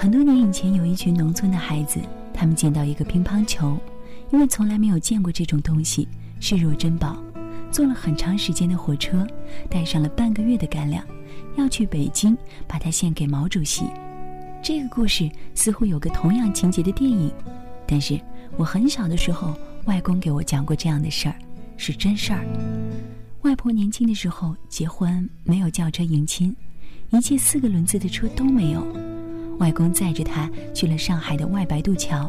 很多年以前，有一群农村的孩子，他们捡到一个乒乓球，因为从来没有见过这种东西，视若珍宝，坐了很长时间的火车，带上了半个月的干粮，要去北京把它献给毛主席。这个故事似乎有个同样情节的电影，但是我很小的时候，外公给我讲过这样的事儿，是真事儿。外婆年轻的时候结婚没有轿车迎亲，一切四个轮子的车都没有。外公载着她去了上海的外白渡桥，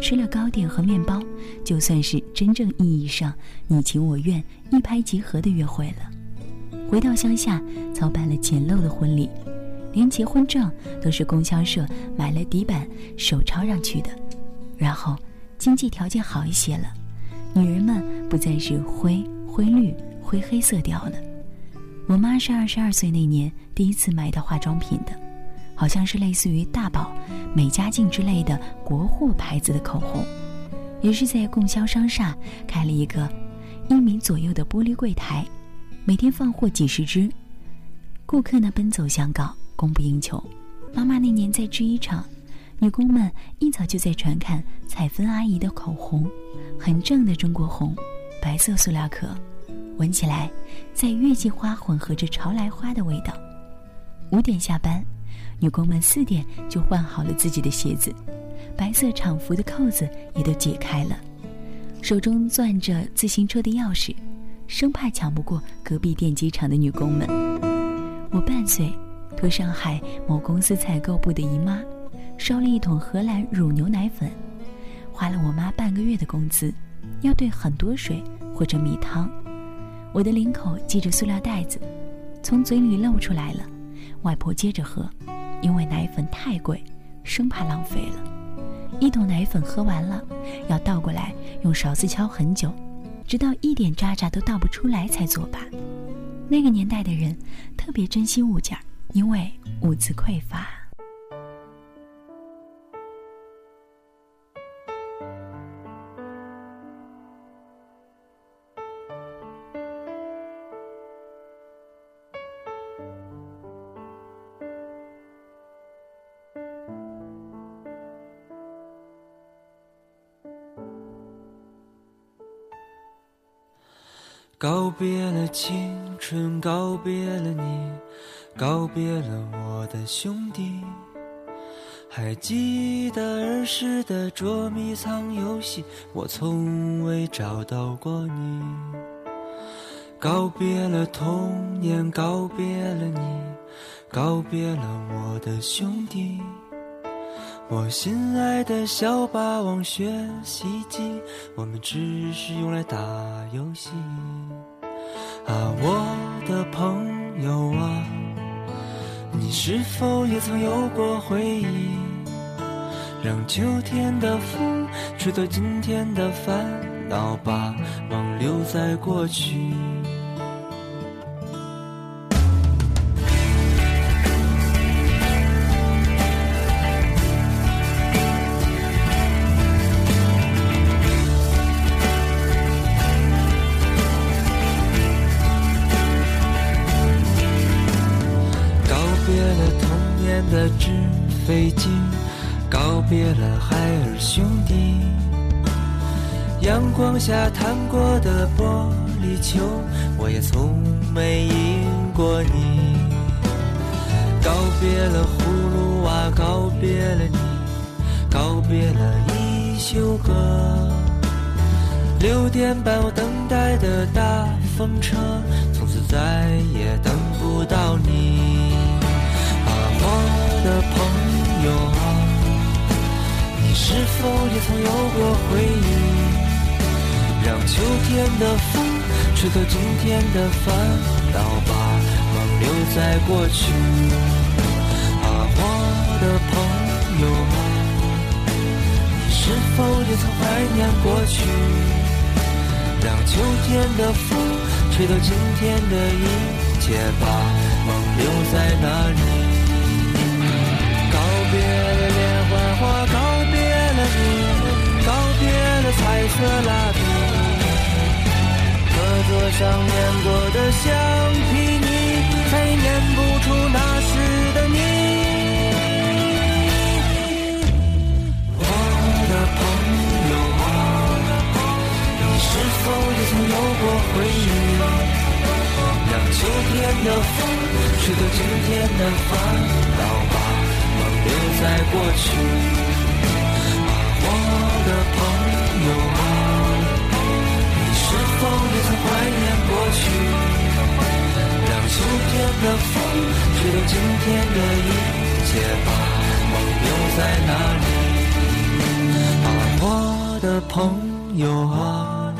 吃了糕点和面包，就算是真正意义上你情我愿、一拍即合的约会了。回到乡下，操办了简陋的婚礼，连结婚证都是供销社买了底板手抄上去的。然后经济条件好一些了，女人们不再是灰灰绿。灰黑色调了。我妈是二十二岁那年第一次买到化妆品的，好像是类似于大宝、美加净之类的国货牌子的口红，也是在供销商厦开了一个一米左右的玻璃柜台，每天放货几十支，顾客呢奔走相告，供不应求。妈妈那年在制衣厂，女工们一早就在传看彩芬阿姨的口红，很正的中国红，白色塑料壳。闻起来，在月季花混合着潮来花的味道。五点下班，女工们四点就换好了自己的鞋子，白色厂服的扣子也都解开了，手中攥着自行车的钥匙，生怕抢不过隔壁电机厂的女工们。我半岁，托上海某公司采购部的姨妈，烧了一桶荷兰乳牛奶粉，花了我妈半个月的工资，要兑很多水或者米汤。我的领口系着塑料袋子，从嘴里露出来了。外婆接着喝，因为奶粉太贵，生怕浪费了。一桶奶粉喝完了，要倒过来用勺子敲很久，直到一点渣渣都倒不出来才作罢。那个年代的人特别珍惜物件，因为物资匮乏。告别了青春，告别了你，告别了我的兄弟。还记得儿时的捉迷藏游戏，我从未找到过你。告别了童年，告别了你，告别了我的兄弟。我心爱的小霸王学习机，我们只是用来打游戏。啊，我的朋友啊，你是否也曾有过回忆？让秋天的风吹走今天的烦恼，把梦留在过去。童年的纸飞机，告别了海尔兄弟。阳光下弹过的玻璃球，我也从没赢过你。告别了葫芦娃，告别了你，告别了一休哥。六点半我等待的大风车，从此再也等否也曾有过回忆？让秋天的风吹走今天的烦恼，把梦留在过去。啊，我的朋友啊，你是否也曾怀念过去？让秋天的风吹走今天的一切，把梦留在那里。车拉的，课桌上粘过的橡皮泥，还粘不出那时的你。我的朋友啊，你是否也曾有过回忆？让秋天的风吹走今天的烦恼，把梦留在过去，把我。的朋友啊，你是否也曾怀念过去？让秋天的风吹走今天的一切，把梦留在哪里？啊，我的朋友啊，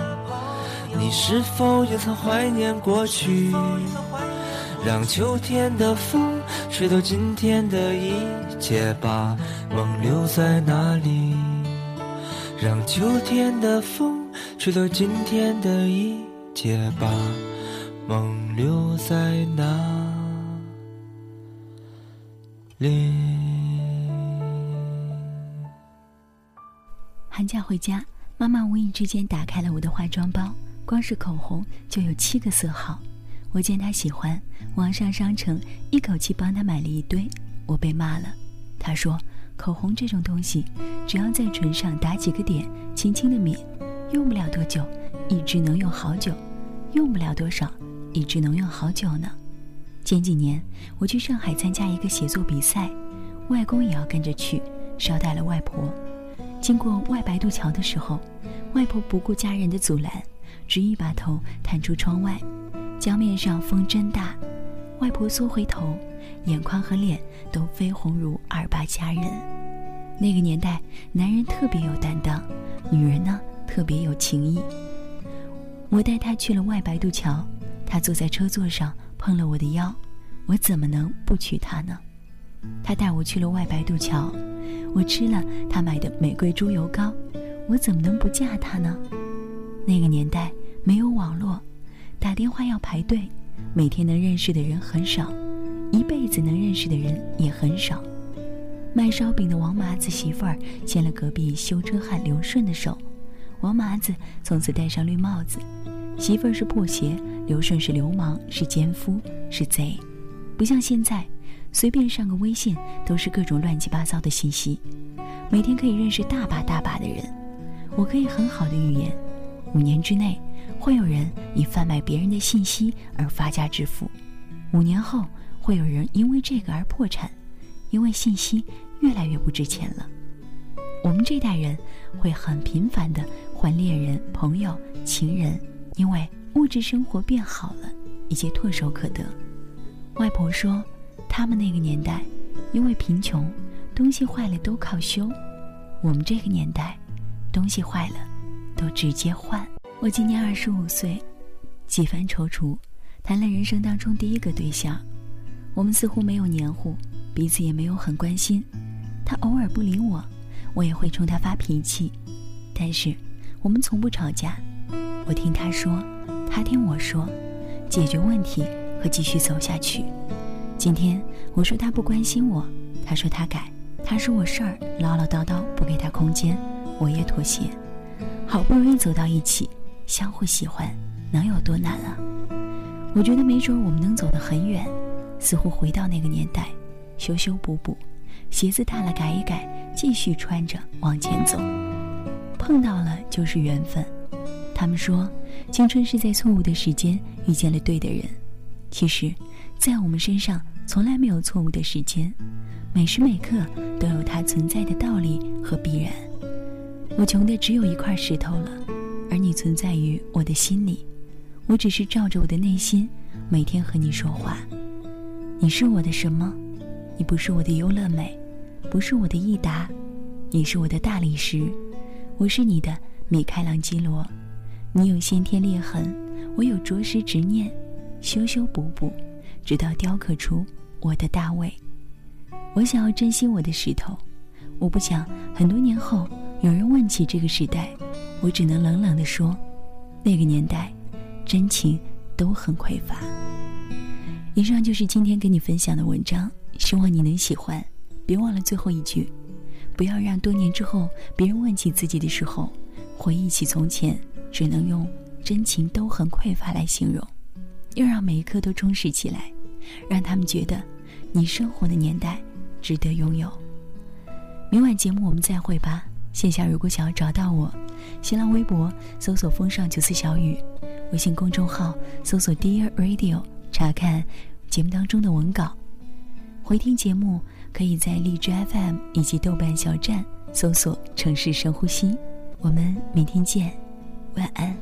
你是否也曾怀念过去？让秋天的风吹走今天的一切，把梦留在哪里？让秋天的风吹走今天的一切，把梦留在哪里？寒假回家，妈妈无意之间打开了我的化妆包，光是口红就有七个色号。我见她喜欢，网上商城一口气帮她买了一堆，我被骂了。她说：“口红这种东西，只要在唇上打几个点，轻轻的抿，用不了多久，一支能用好久；用不了多少，一支能用好久呢。”前几年我去上海参加一个写作比赛，外公也要跟着去，捎带了外婆。经过外白渡桥的时候，外婆不顾家人的阻拦，执意把头探出窗外。江面上风真大，外婆缩回头，眼眶和脸都绯红如二八佳人。那个年代，男人特别有担当，女人呢特别有情义。我带她去了外白渡桥，她坐在车座上碰了我的腰，我怎么能不娶她呢？她带我去了外白渡桥，我吃了她买的玫瑰猪油膏，我怎么能不嫁她呢？那个年代没有网络。打电话要排队，每天能认识的人很少，一辈子能认识的人也很少。卖烧饼的王麻子媳妇儿牵了隔壁修车汉刘顺的手，王麻子从此戴上绿帽子。媳妇儿是破鞋，刘顺是流氓，是奸夫，是贼。不像现在，随便上个微信都是各种乱七八糟的信息，每天可以认识大把大把的人。我可以很好的预言，五年之内。会有人以贩卖别人的信息而发家致富，五年后会有人因为这个而破产，因为信息越来越不值钱了。我们这代人会很频繁的换恋人、朋友、情人，因为物质生活变好了，一切唾手可得。外婆说，他们那个年代因为贫穷，东西坏了都靠修；我们这个年代，东西坏了都直接换。我今年二十五岁，几番踌躇，谈了人生当中第一个对象。我们似乎没有黏糊，彼此也没有很关心。他偶尔不理我，我也会冲他发脾气，但是我们从不吵架。我听他说，他听我说，解决问题和继续走下去。今天我说他不关心我，他说他改，他说我事儿唠唠叨叨，不给他空间，我也妥协。好不容易走到一起。相互喜欢，能有多难啊？我觉得没准我们能走得很远，似乎回到那个年代，修修补补，鞋子大了改一改，继续穿着往前走。碰到了就是缘分。他们说，青春是在错误的时间遇见了对的人。其实，在我们身上从来没有错误的时间，每时每刻都有它存在的道理和必然。我穷的只有一块石头了。而你存在于我的心里，我只是照着我的内心，每天和你说话。你是我的什么？你不是我的优乐美，不是我的益达，你是我的大理石，我是你的米开朗基罗。你有先天裂痕，我有着实执念，修修补补，直到雕刻出我的大卫。我想要珍惜我的石头，我不想很多年后有人问起这个时代。我只能冷冷地说，那个年代，真情都很匮乏。以上就是今天跟你分享的文章，希望你能喜欢。别忘了最后一句，不要让多年之后别人问起自己的时候，回忆起从前，只能用真情都很匮乏来形容。要让每一刻都充实起来，让他们觉得你生活的年代值得拥有。明晚节目我们再会吧。线下如果想要找到我，新浪微博搜索“风尚九四小雨”，微信公众号搜索 “Dear Radio” 查看节目当中的文稿。回听节目，可以在荔枝 FM 以及豆瓣小站搜索“城市深呼吸”。我们明天见，晚安，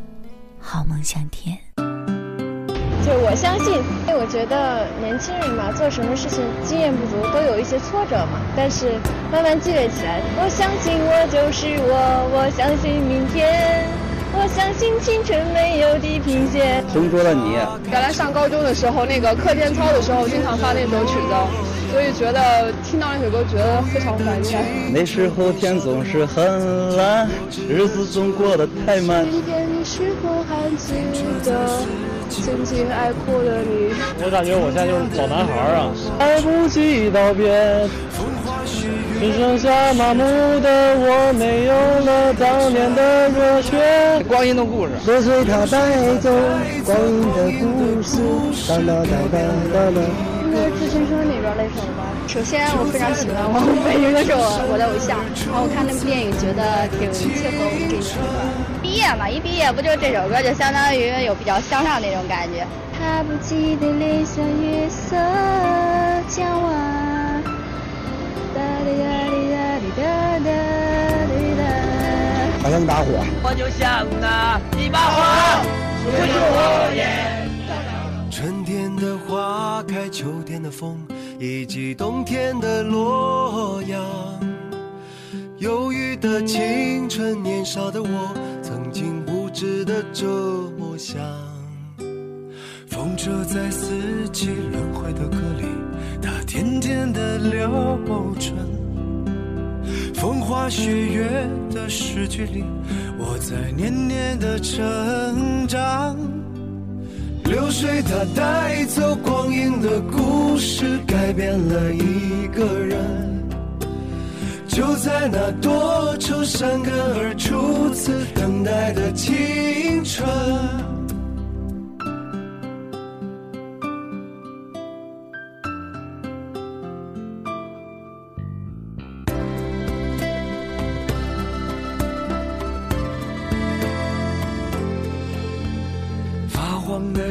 好梦香甜。就我相信，因为我觉得年轻人嘛，做什么事情经验不足，都有一些挫折嘛。但是慢慢积累起来，我相信我就是我，我相信明天，我相信青春没有地平线。同桌的你，原来上高中的时候，那个课间操的时候，经常放那首曲子。所以觉得听到那首歌，觉得非常怀念。那时候天总是很蓝，日子总过得太慢。今天你是否还记得曾经爱过的你？我感觉我现在就是老男孩啊，来不及道别，只剩下麻木的我，没有了当年的热血。光阴的故事，若随他带走光阴的故事，哒哒哒哒哒哒。是致青春里边那首吧。首先，我非常喜欢王菲，因为那是我我的偶像。然后我看那部电影，觉得挺切合我这一生的。毕业嘛，一毕业不就这首歌，就相当于有比较向上那种感觉。他不记得脸上月色将晚，好像大火。我就像那一把火，春天的花开，秋天的风，以及冬天的洛阳。忧郁的青春，年少的我，曾经无知的这么想。风车在四季轮回的歌里，它甜甜的流转。风花雪月的诗句里，我在年年的成长。流水它带走光阴的故事，改变了一个人。就在那多愁善感而初次等待的青春。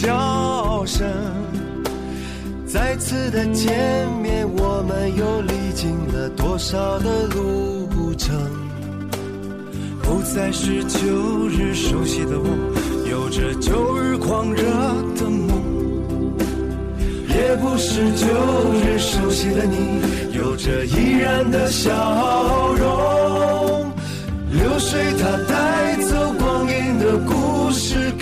笑声，再次的见面，我们又历经了多少的路程？不再是旧日熟悉的我，有着旧日狂热的梦；也不是旧日熟悉的你，有着依然的笑容。流水它带走光阴的故事，